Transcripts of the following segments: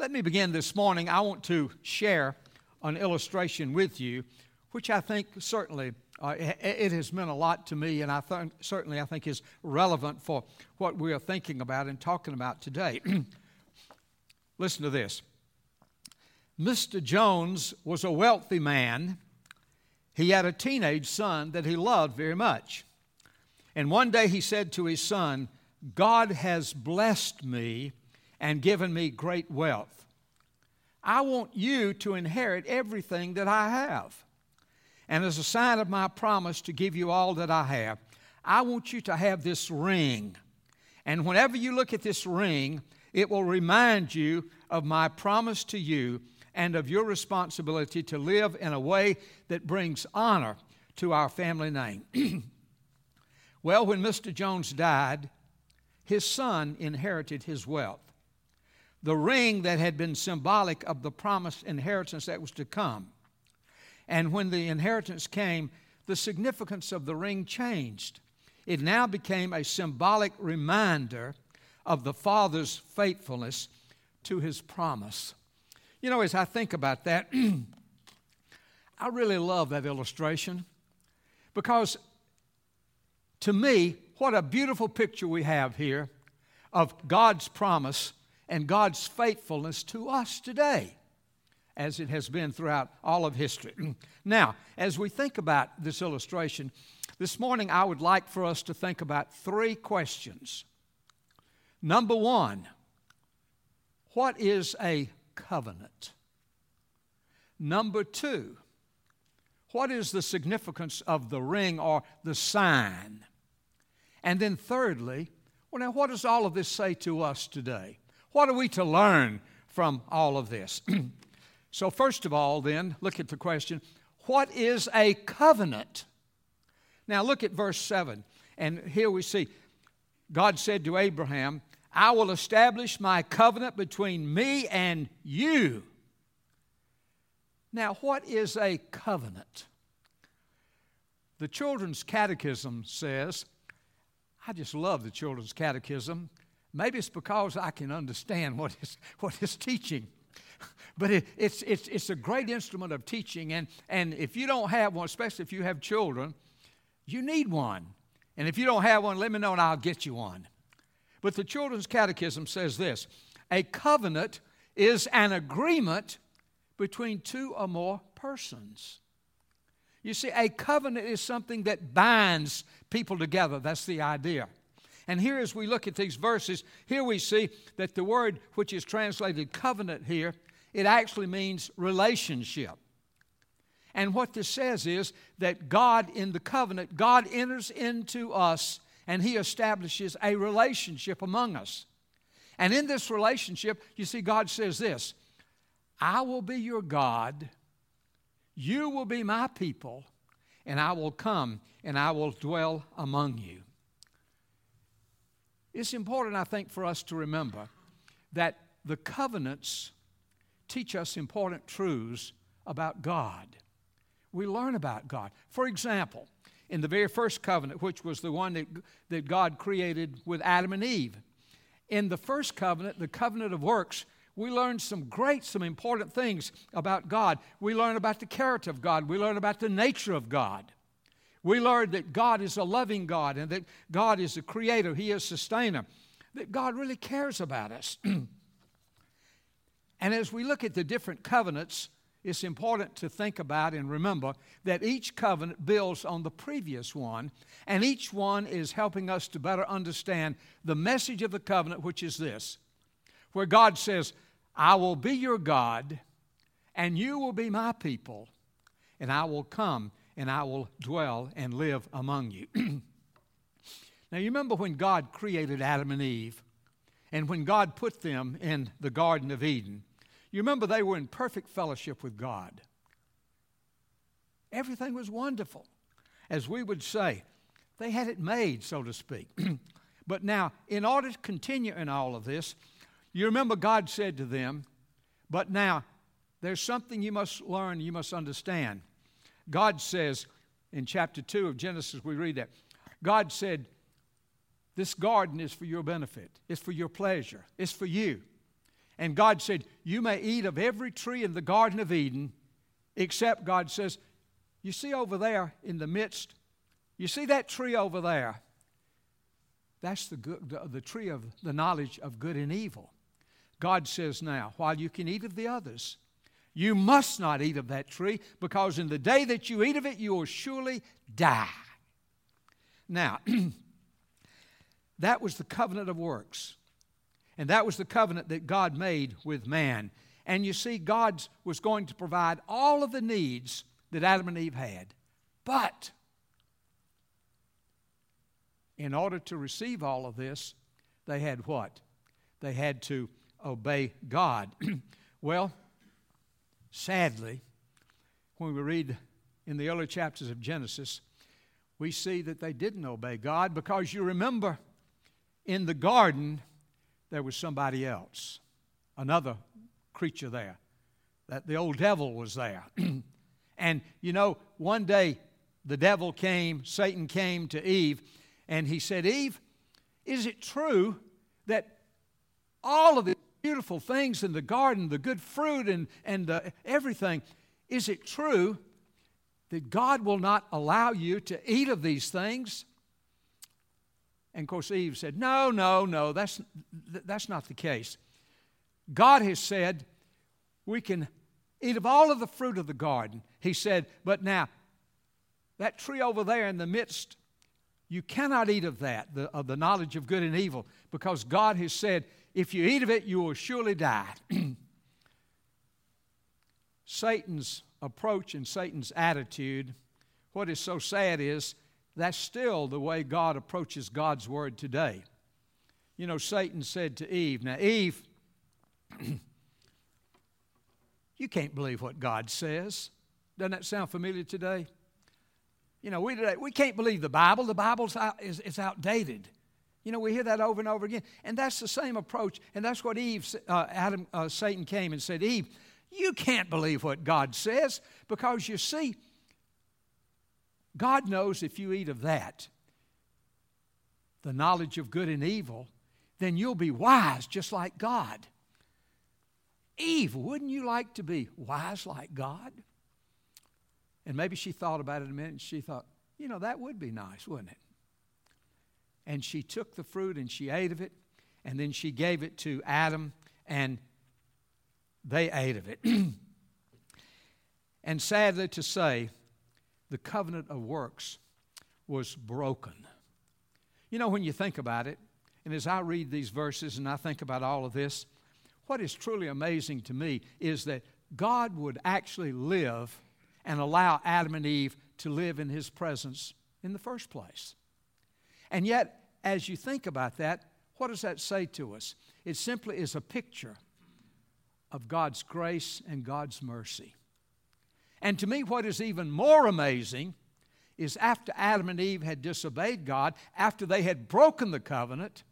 Let me begin this morning. I want to share an illustration with you, which I think certainly uh, it has meant a lot to me, and I th- certainly I think is relevant for what we are thinking about and talking about today. Listen to this. Mr. Jones was a wealthy man. He had a teenage son that he loved very much. And one day he said to his son, God has blessed me and given me great wealth. I want you to inherit everything that I have. And as a sign of my promise to give you all that I have, I want you to have this ring. And whenever you look at this ring, it will remind you of my promise to you and of your responsibility to live in a way that brings honor to our family name. well, when Mr. Jones died, his son inherited his wealth the ring that had been symbolic of the promised inheritance that was to come. And when the inheritance came, the significance of the ring changed. It now became a symbolic reminder of the Father's faithfulness to his promise. You know, as I think about that, I really love that illustration because to me, what a beautiful picture we have here of God's promise and God's faithfulness to us today, as it has been throughout all of history. now, as we think about this illustration, this morning I would like for us to think about three questions. Number one, what is a covenant? Number two, what is the significance of the ring or the sign? And then thirdly, well, now what does all of this say to us today? What are we to learn from all of this? so, first of all, then, look at the question what is a covenant? Now, look at verse 7. And here we see God said to Abraham, I will establish my covenant between me and you. Now, what is a covenant? The Children's Catechism says, I just love the Children's Catechism. Maybe it's because I can understand what is teaching. But it, it's, it's, it's a great instrument of teaching. And, and if you don't have one, especially if you have children, you need one. And if you don't have one, let me know and I'll get you one. But the Children's Catechism says this A covenant is an agreement between two or more persons. You see, a covenant is something that binds people together. That's the idea. And here, as we look at these verses, here we see that the word which is translated covenant here, it actually means relationship. And what this says is that God, in the covenant, God enters into us and He establishes a relationship among us. And in this relationship, you see, God says this I will be your God, you will be my people, and I will come and I will dwell among you. It's important, I think, for us to remember that the covenants teach us important truths about God. We learn about God. For example, in the very first covenant, which was the one that, that God created with Adam and Eve, in the first covenant, the covenant of works, we learn some great, some important things about God. We learn about the character of God. We learn about the nature of God. We learned that God is a loving God and that God is a creator, He is sustainer, that God really cares about us. and as we look at the different covenants, it's important to think about and remember that each covenant builds on the previous one, and each one is helping us to better understand the message of the covenant, which is this where God says, I will be your God, and you will be my people, and I will come and I will dwell and live among you. now, you remember when God created Adam and Eve, and when God put them in the Garden of Eden, you remember they were in perfect fellowship with God. Everything was wonderful. As we would say, they had it made, so to speak. but now, in order to continue in all of this, you remember God said to them, But now, there's something you must learn, you must understand. God says in chapter 2 of Genesis, we read that. God said, This garden is for your benefit, it's for your pleasure, it's for you. And God said, You may eat of every tree in the Garden of Eden, except God says, You see over there in the midst, you see that tree over there? That's the, good, the, the tree of the knowledge of good and evil. God says now, while you can eat of the others, you must not eat of that tree, because in the day that you eat of it, you will surely die. Now, that was the covenant of works. And that was the covenant that God made with man. And you see, God was going to provide all of the needs that Adam and Eve had. But in order to receive all of this, they had what? They had to obey God. well, sadly, when we read in the early chapters of Genesis, we see that they didn't obey God because you remember in the garden there was somebody else, another creature there. That the old devil was there. and you know, one day the devil came, Satan came to Eve, and he said, Eve, is it true that all of the beautiful things in the garden, the good fruit and, and uh, everything, is it true that God will not allow you to eat of these things? And of course, Eve said, No, no, no, that's, that's not the case. God has said we can eat of all of the fruit of the garden. He said, But now, that tree over there in the midst, you cannot eat of that, the, of the knowledge of good and evil, because God has said, If you eat of it, you will surely die. Satan's approach and Satan's attitude, what is so sad is that's still the way God approaches God's word today. You know, Satan said to Eve, Now, Eve, you can't believe what God says. Doesn't that sound familiar today? You know, we, today, we can't believe the Bible. The Bible is, is outdated. You know, we hear that over and over again. And that's the same approach. And that's what Eve, uh, Adam, uh, Satan came and said, Eve, you can't believe what God says because you see, God knows if you eat of that, the knowledge of good and evil, then you'll be wise just like God. Eve, wouldn't you like to be wise like God? And maybe she thought about it a minute and she thought, you know, that would be nice, wouldn't it? And she took the fruit and she ate of it, and then she gave it to Adam, and they ate of it. and sadly to say, the covenant of works was broken. You know, when you think about it, and as I read these verses and I think about all of this, what is truly amazing to me is that God would actually live and allow Adam and Eve to live in His presence in the first place. And yet, as you think about that, what does that say to us? It simply is a picture of God's grace and God's mercy. And to me, what is even more amazing is after Adam and Eve had disobeyed God, after they had broken the covenant,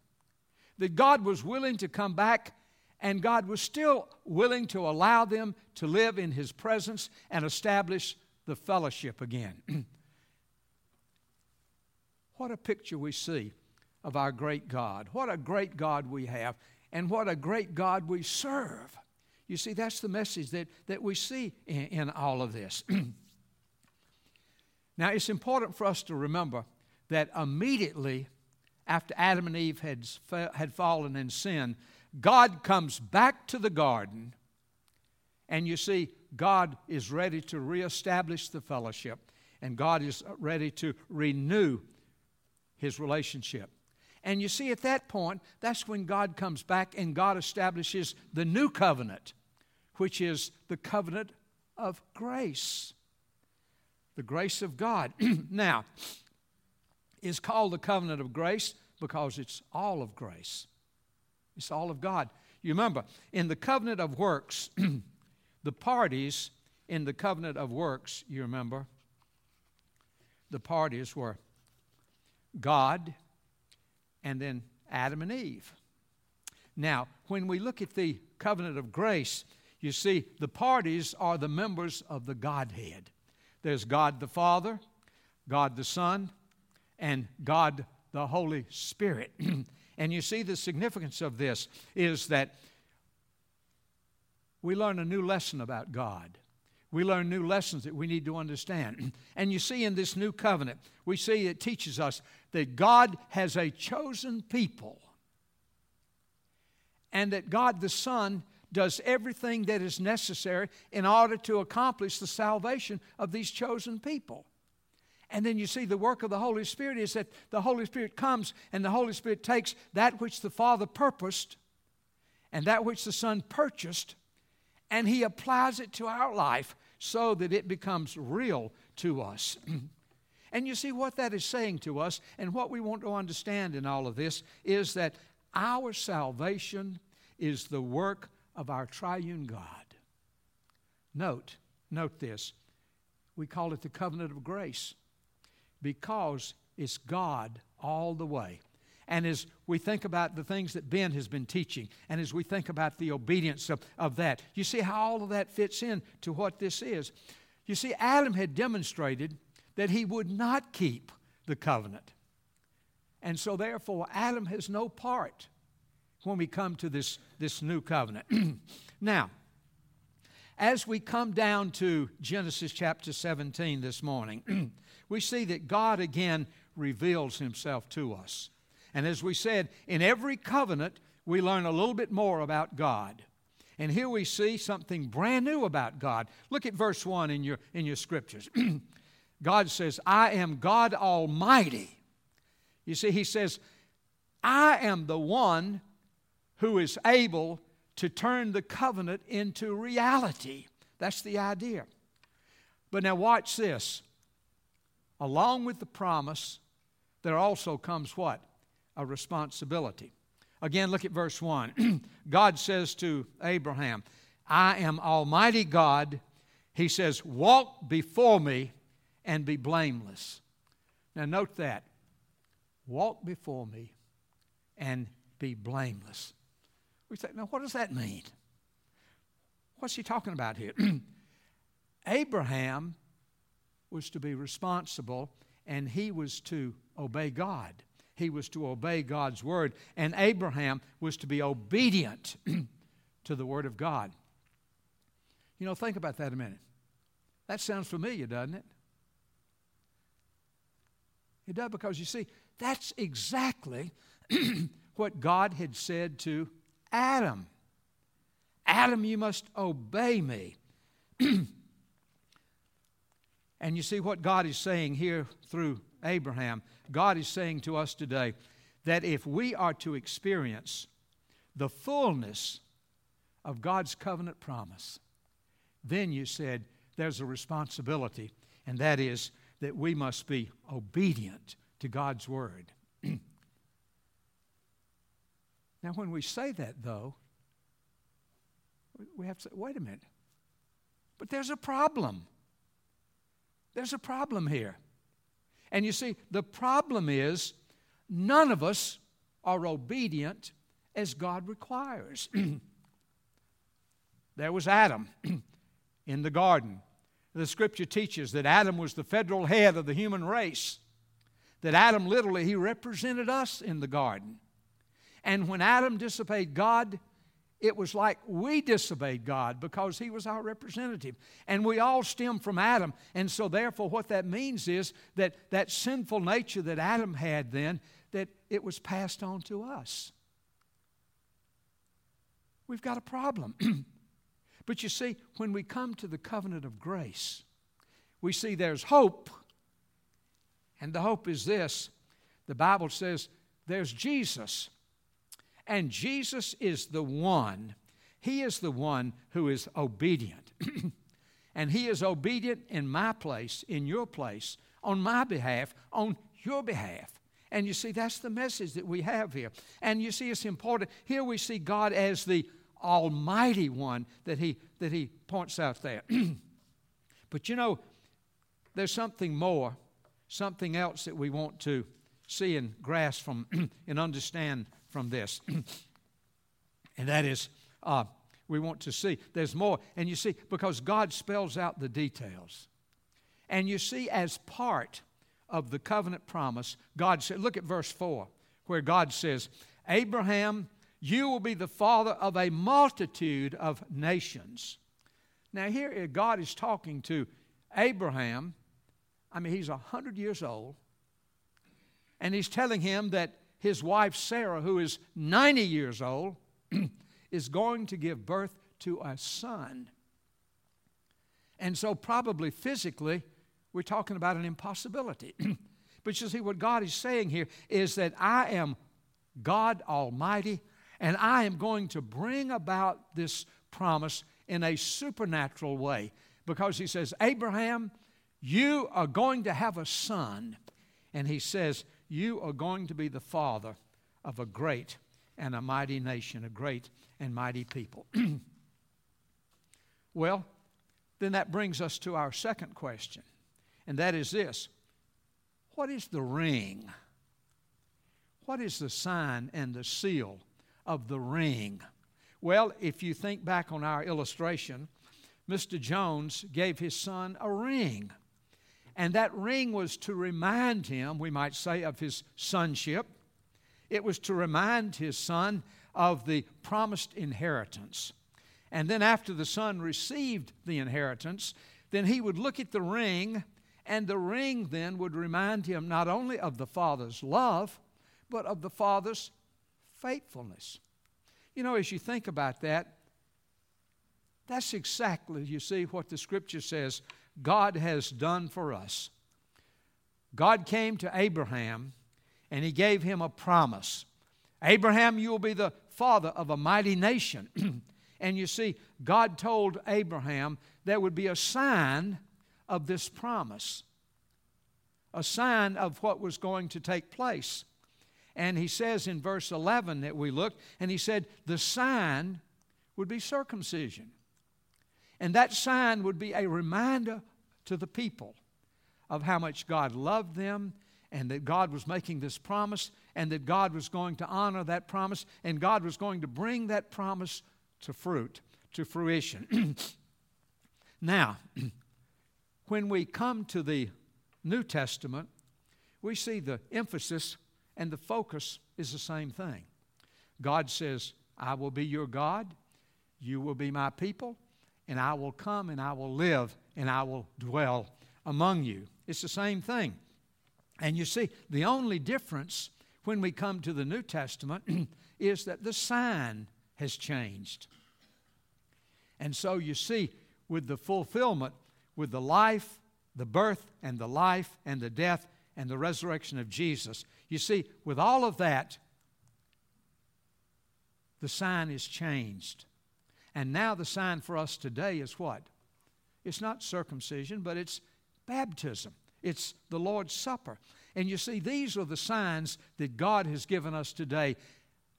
that God was willing to come back and God was still willing to allow them to live in His presence and establish the fellowship again. what a picture we see of our great God. What a great God we have, and what a great God we serve. You see, that's the message that, that we see in, in all of this. now, it's important for us to remember that immediately after Adam and Eve had, had fallen in sin, God comes back to the garden, and you see, God is ready to reestablish the fellowship, and God is ready to renew his relationship. And you see, at that point, that's when God comes back and God establishes the new covenant which is the covenant of grace. The grace of God. now, is called the covenant of grace because it's all of grace. It's all of God. You remember, in the covenant of works, the parties in the covenant of works, you remember, the parties were God and then Adam and Eve. Now, when we look at the covenant of grace, you see, the parties are the members of the Godhead. There's God the Father, God the Son, and God the Holy Spirit. and you see, the significance of this is that we learn a new lesson about God. We learn new lessons that we need to understand. And you see, in this new covenant, we see it teaches us that God has a chosen people and that God the Son does everything that is necessary in order to accomplish the salvation of these chosen people. And then you see the work of the Holy Spirit is that the Holy Spirit comes and the Holy Spirit takes that which the Father purposed and that which the Son purchased and He applies it to our life so that it becomes real to us. and you see what that is saying to us and what we want to understand in all of this is that our salvation is the work of our triune God. Note, note this. We call it the covenant of grace because it's God all the way. And as we think about the things that Ben has been teaching, and as we think about the obedience of, of that, you see how all of that fits in to what this is. You see, Adam had demonstrated that he would not keep the covenant. And so, therefore, Adam has no part when we come to this, this new covenant. now, as we come down to Genesis chapter 17 this morning, we see that God again reveals himself to us. And as we said, in every covenant, we learn a little bit more about God. And here we see something brand new about God. Look at verse 1 in your, in your scriptures. God says, I am God Almighty. You see, He says, I am the one who is able to turn the covenant into reality. That's the idea. But now, watch this. Along with the promise, there also comes what? A responsibility. Again, look at verse 1. God says to Abraham, I am Almighty God. He says, Walk before me and be blameless. Now, note that. Walk before me and be blameless. We say, now what does that mean? What's he talking about here? Abraham was to be responsible and he was to obey God. He was to obey God's word. And Abraham was to be obedient to the word of God. You know, think about that a minute. That sounds familiar, doesn't it? It does because you see, that's exactly what God had said to Adam. Adam, you must obey me. and you see what God is saying here through Abraham. God is saying to us today that if we are to experience the fullness of God's covenant promise, then you said there's a responsibility, and that is that we must be obedient to God's word. Now, when we say that, though, we have to say, wait a minute. But there's a problem. There's a problem here. And you see, the problem is none of us are obedient as God requires. there was Adam in the garden. The scripture teaches that Adam was the federal head of the human race. That Adam literally, he represented us in the garden. And when Adam disobeyed God, it was like we disobeyed God because he was our representative. And we all stem from Adam. And so, therefore, what that means is that that sinful nature that Adam had then, that it was passed on to us. We've got a problem. but you see, when we come to the covenant of grace, we see there's hope. And the hope is this the Bible says there's Jesus and Jesus is the one, He is the one who is obedient. and He is obedient in my place, in your place, on my behalf, on your behalf. And you see, that's the message that we have here. And you see, it's important. Here we see God as the Almighty One that He, that he points out there. but you know, there's something more, something else that we want to see and grasp from and understand from this. and that is, uh, we want to see. There's more. And you see, because God spells out the details. And you see, as part of the covenant promise, God said, look at verse 4, where God says, Abraham, you will be the father of a multitude of nations. Now, here God is talking to Abraham. I mean, he's 100 years old. And he's telling him that his wife Sarah, who is 90 years old, is going to give birth to a son. And so, probably physically, we're talking about an impossibility. but you see, what God is saying here is that I am God Almighty, and I am going to bring about this promise in a supernatural way. Because He says, Abraham, you are going to have a son. And He says, You are going to be the father of a great and a mighty nation, a great and mighty people. well, then that brings us to our second question, and that is this What is the ring? What is the sign and the seal of the ring? Well, if you think back on our illustration, Mr. Jones gave his son a ring. And that ring was to remind him, we might say, of his sonship. It was to remind his son of the promised inheritance. And then, after the son received the inheritance, then he would look at the ring, and the ring then would remind him not only of the father's love, but of the father's faithfulness. You know, as you think about that, that's exactly, you see, what the scripture says God has done for us. God came to Abraham and he gave him a promise Abraham, you will be the father of a mighty nation. and you see, God told Abraham there would be a sign of this promise, a sign of what was going to take place. And he says in verse 11 that we looked, and he said, the sign would be circumcision. And that sign would be a reminder to the people of how much God loved them and that God was making this promise and that God was going to honor that promise and God was going to bring that promise to fruit, to fruition. now, when we come to the New Testament, we see the emphasis and the focus is the same thing. God says, I will be your God, you will be my people, and I will come and I will live and I will dwell among you. It's the same thing. And you see, the only difference when we come to the New Testament is that the sign has changed. And so you see, with the fulfillment, with the life, the birth, and the life, and the death, and the resurrection of Jesus, you see, with all of that, the sign is changed. And now the sign for us today is what? It's not circumcision, but it's baptism. It's the Lord's Supper. And you see, these are the signs that God has given us today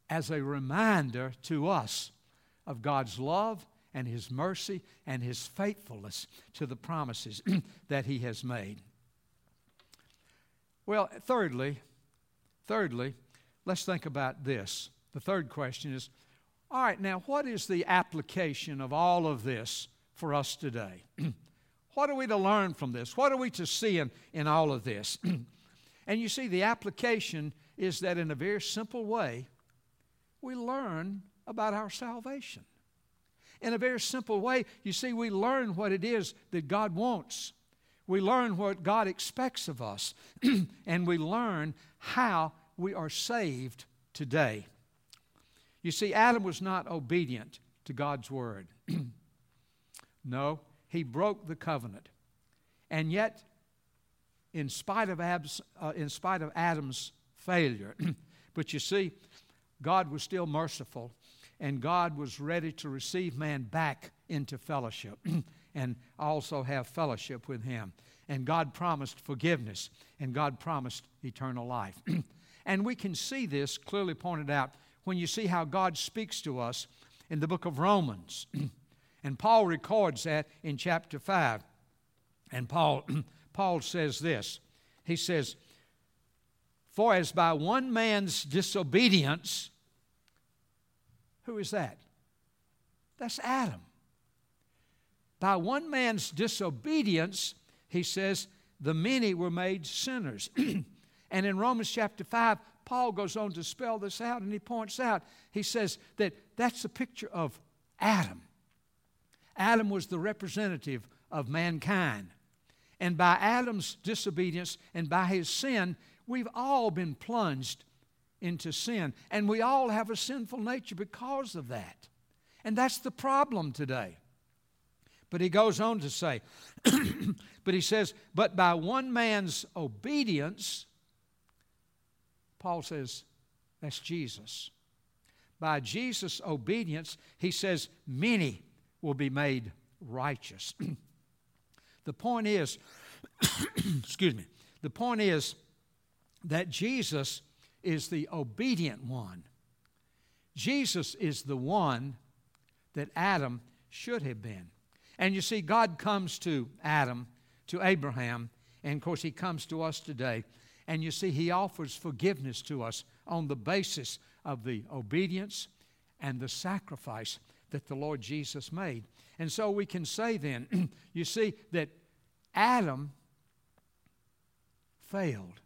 as a reminder to us of God's love and His mercy and His faithfulness to the promises that He has made. Well, thirdly, thirdly, let's think about this. The third question is all right, now, what is the application of all of this for us today? What are we to learn from this? What are we to see in, in all of this? and you see, the application is that in a very simple way, we learn about our salvation. In a very simple way, you see, we learn what it is that God wants. We learn what God expects of us. and we learn how we are saved today. You see, Adam was not obedient to God's word. no, he broke the covenant. And yet, in spite of, Abs, uh, in spite of Adam's failure, but you see, God was still merciful, and God was ready to receive man back into fellowship and also have fellowship with him. And God promised forgiveness, and God promised eternal life. and we can see this clearly pointed out when you see how God speaks to us in the book of Romans. And Paul records that in chapter 5. And Paul, Paul says this He says, For as by one man's disobedience, who is that? That's Adam. By one man's disobedience, he says, the many were made sinners. and in Romans chapter 5, Paul goes on to spell this out and he points out, he says that that's a picture of Adam. Adam was the representative of mankind. And by Adam's disobedience and by his sin, we've all been plunged into sin. And we all have a sinful nature because of that. And that's the problem today. But he goes on to say, but he says, but by one man's obedience, Paul says, that's Jesus. By Jesus' obedience, he says, many will be made righteous. the point is, excuse me, the point is that Jesus is the obedient one. Jesus is the one that Adam should have been. And you see, God comes to Adam, to Abraham, and of course, He comes to us today. And you see, He offers forgiveness to us on the basis of the obedience and the sacrifice that the Lord Jesus made. And so we can say then, you see, that Adam failed,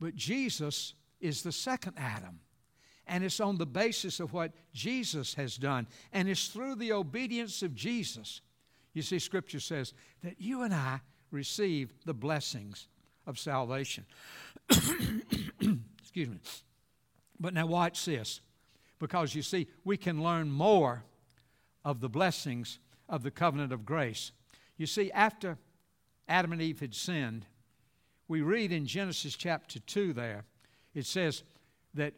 but Jesus is the second Adam. And it's on the basis of what Jesus has done. And it's through the obedience of Jesus. You see, Scripture says that you and I receive the blessings of salvation. Excuse me. But now, watch this. Because you see, we can learn more of the blessings of the covenant of grace. You see, after Adam and Eve had sinned, we read in Genesis chapter 2 there, it says that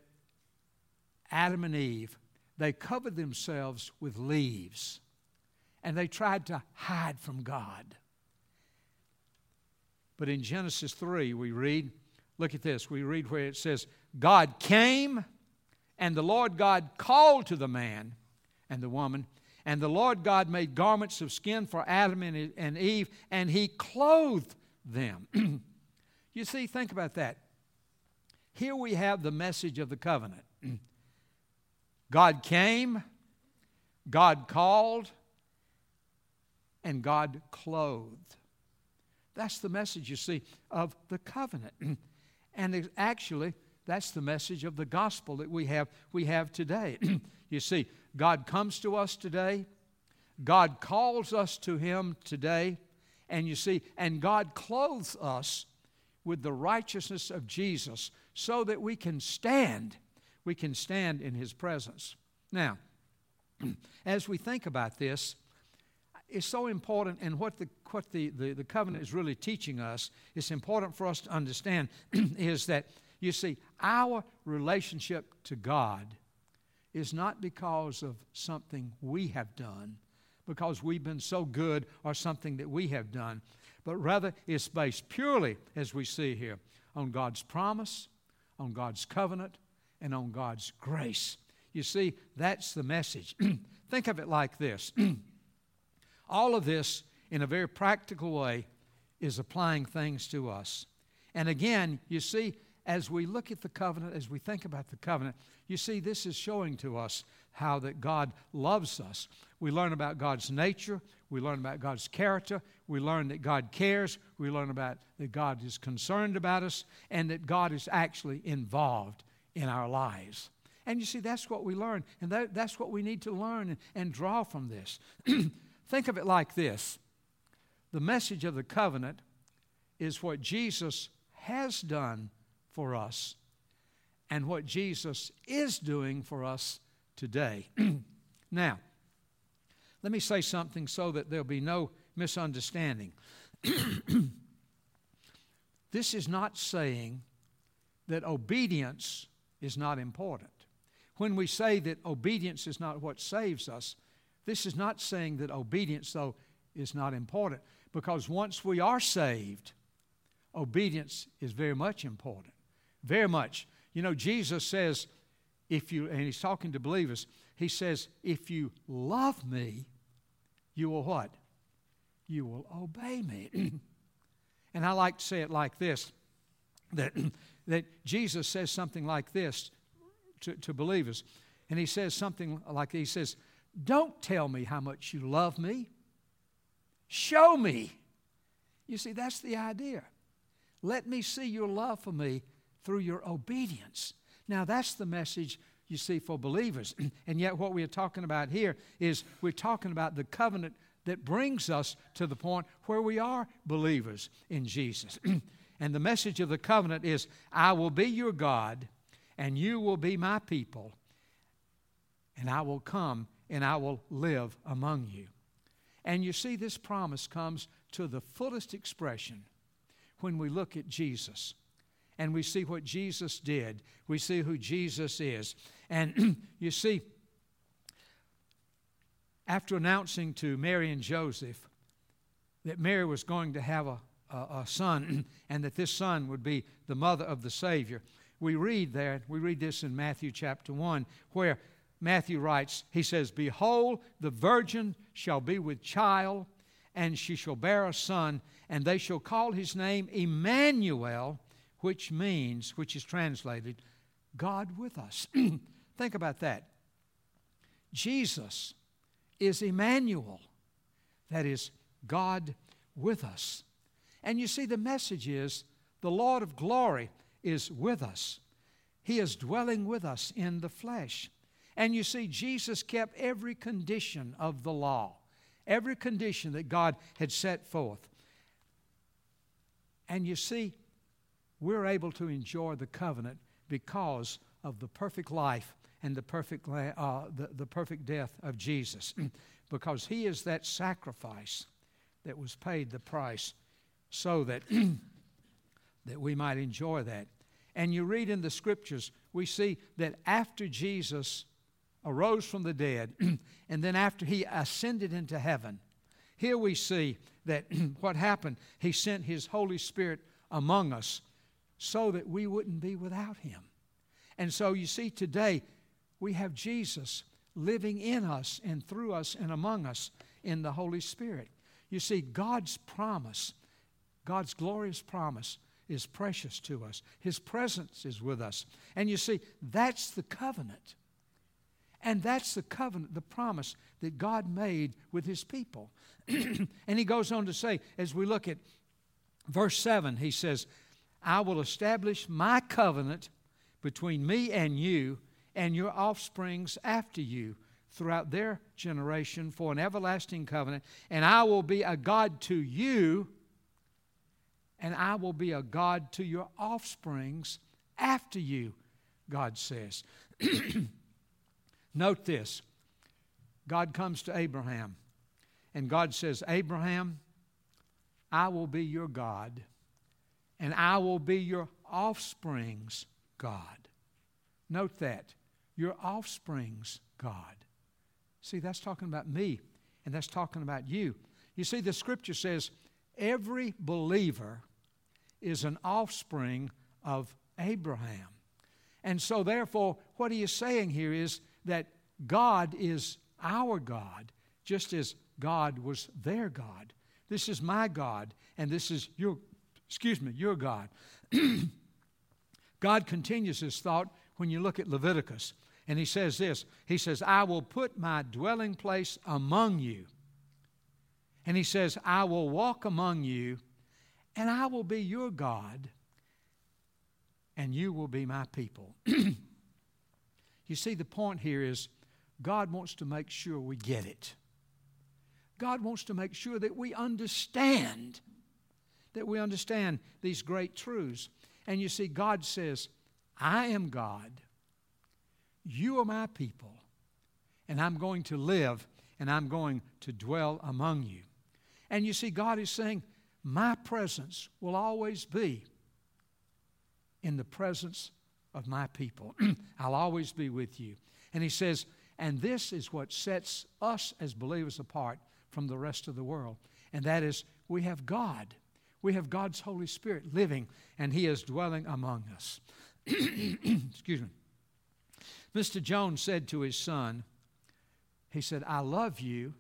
Adam and Eve, they covered themselves with leaves and they tried to hide from God. But in Genesis 3, we read, look at this, we read where it says, God came and the Lord God called to the man and the woman and the Lord God made garments of skin for Adam and Eve, and he clothed them. you see, think about that. Here we have the message of the covenant God came, God called, and God clothed. That's the message, you see, of the covenant. and actually, that's the message of the gospel that we have, we have today. you see, God comes to us today. God calls us to Him today. And you see, and God clothes us with the righteousness of Jesus so that we can stand. We can stand in His presence. Now, as we think about this, it's so important, and what the what the, the, the covenant is really teaching us, it's important for us to understand is that you see, our relationship to God is not because of something we have done, because we've been so good or something that we have done, but rather it's based purely, as we see here, on God's promise, on God's covenant, and on God's grace. You see, that's the message. Think of it like this all of this, in a very practical way, is applying things to us. And again, you see, as we look at the covenant, as we think about the covenant, you see, this is showing to us how that God loves us. We learn about God's nature, we learn about God's character, we learn that God cares, we learn about that God is concerned about us, and that God is actually involved in our lives. And you see, that's what we learn, and that, that's what we need to learn and, and draw from this. Think of it like this the message of the covenant is what Jesus has done for us and what Jesus is doing for us today. now, let me say something so that there'll be no misunderstanding. this is not saying that obedience is not important. When we say that obedience is not what saves us, this is not saying that obedience, though, is not important. Because once we are saved, obedience is very much important. Very much. You know, Jesus says, if you, and he's talking to believers, he says, if you love me, you will what? You will obey me. and I like to say it like this that, that Jesus says something like this to, to believers. And he says something like, he says, Don't tell me how much you love me, show me. You see, that's the idea. Let me see your love for me through your obedience. Now, that's the message you see for believers. and yet, what we're talking about here is we're talking about the covenant that brings us to the point where we are believers in Jesus. and the message of the covenant is I will be your God, and you will be my people, and I will come and I will live among you. And you see, this promise comes to the fullest expression when we look at Jesus and we see what Jesus did. We see who Jesus is. And you see, after announcing to Mary and Joseph that Mary was going to have a, a, a, son and that this son would be the mother of the Savior, we read there, we read this in Matthew chapter 1, where Matthew writes, he says, Behold, the virgin shall be with child, and she shall bear a son, and they shall call his name Emmanuel, which means, which is translated, God with us. Think about that. Jesus is Emmanuel, that is, God with us. And you see, the message is the Lord of glory is with us, He is dwelling with us in the flesh. And you see, Jesus kept every condition of the law, every condition that God had set forth. And you see, we're able to enjoy the covenant because of the perfect life and the perfect, uh, the, the perfect death of Jesus. because he is that sacrifice that was paid the price so that, that we might enjoy that. And you read in the scriptures, we see that after Jesus arose from the dead, and then after he ascended into heaven, here we see that what happened, he sent his Holy Spirit among us so that we wouldn't be without him. And so you see, today we have Jesus living in us and through us and among us in the Holy Spirit. You see, God's promise, God's glorious promise, is precious to us. His presence is with us. And you see, that's the covenant. And that's the covenant, the promise that God made with His people. and He goes on to say, as we look at verse 7, He says, I will establish my covenant between me and you and your offsprings after you throughout their generation for an everlasting covenant, and I will be a God to you, and I will be a God to your offsprings after you, God says. Note this God comes to Abraham, and God says, Abraham, I will be your God and I will be your offspring's God. Note that. Your offspring's God. See, that's talking about me, and that's talking about you. You see, the scripture says every believer is an offspring of Abraham. And so, therefore, what he is saying here is that God is our God, just as God was their God. This is my God, and this is your excuse me, your God. God continues his thought when you look at Leviticus. And he says this He says, I will put my dwelling place among you. And he says, I will walk among you, and I will be your God, and you will be my people. you see, the point here is God wants to make sure we get it. God wants to make sure that we understand that we understand these great truths. And you see, God says, I am God, you are my people, and I'm going to live and I'm going to dwell among you. And you see, God is saying, My presence will always be in the presence of my people. I'll always be with you. And He says, and this is what sets us as believers apart from the rest of the world. And that is, we have God we have God's Holy Spirit living, and He is dwelling among us. Excuse me. Mr. Jones said to his son, He said, I love you,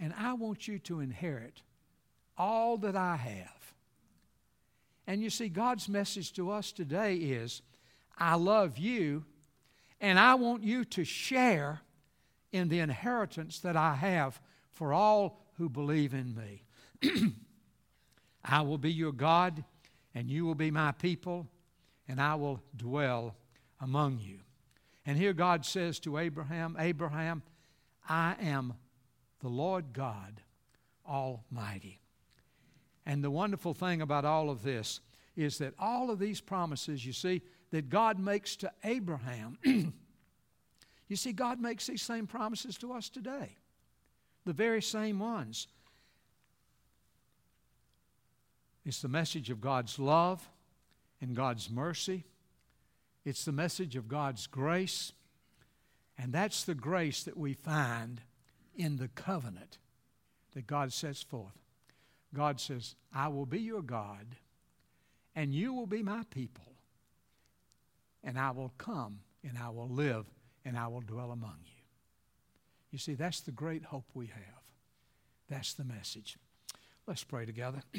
and I want you to inherit all that I have. And you see, God's message to us today is, I love you, and I want you to share in the inheritance that I have for all who believe in me. I will be your God, and you will be my people, and I will dwell among you. And here God says to Abraham, Abraham, I am the Lord God Almighty. And the wonderful thing about all of this is that all of these promises, you see, that God makes to Abraham, you see, God makes these same promises to us today. The very same ones. It's the message of God's love and God's mercy. It's the message of God's grace. And that's the grace that we find in the covenant that God sets forth. God says, I will be your God, and you will be my people, and I will come, and I will live, and I will dwell among you. You see, that's the great hope we have. That's the message. Let's pray together.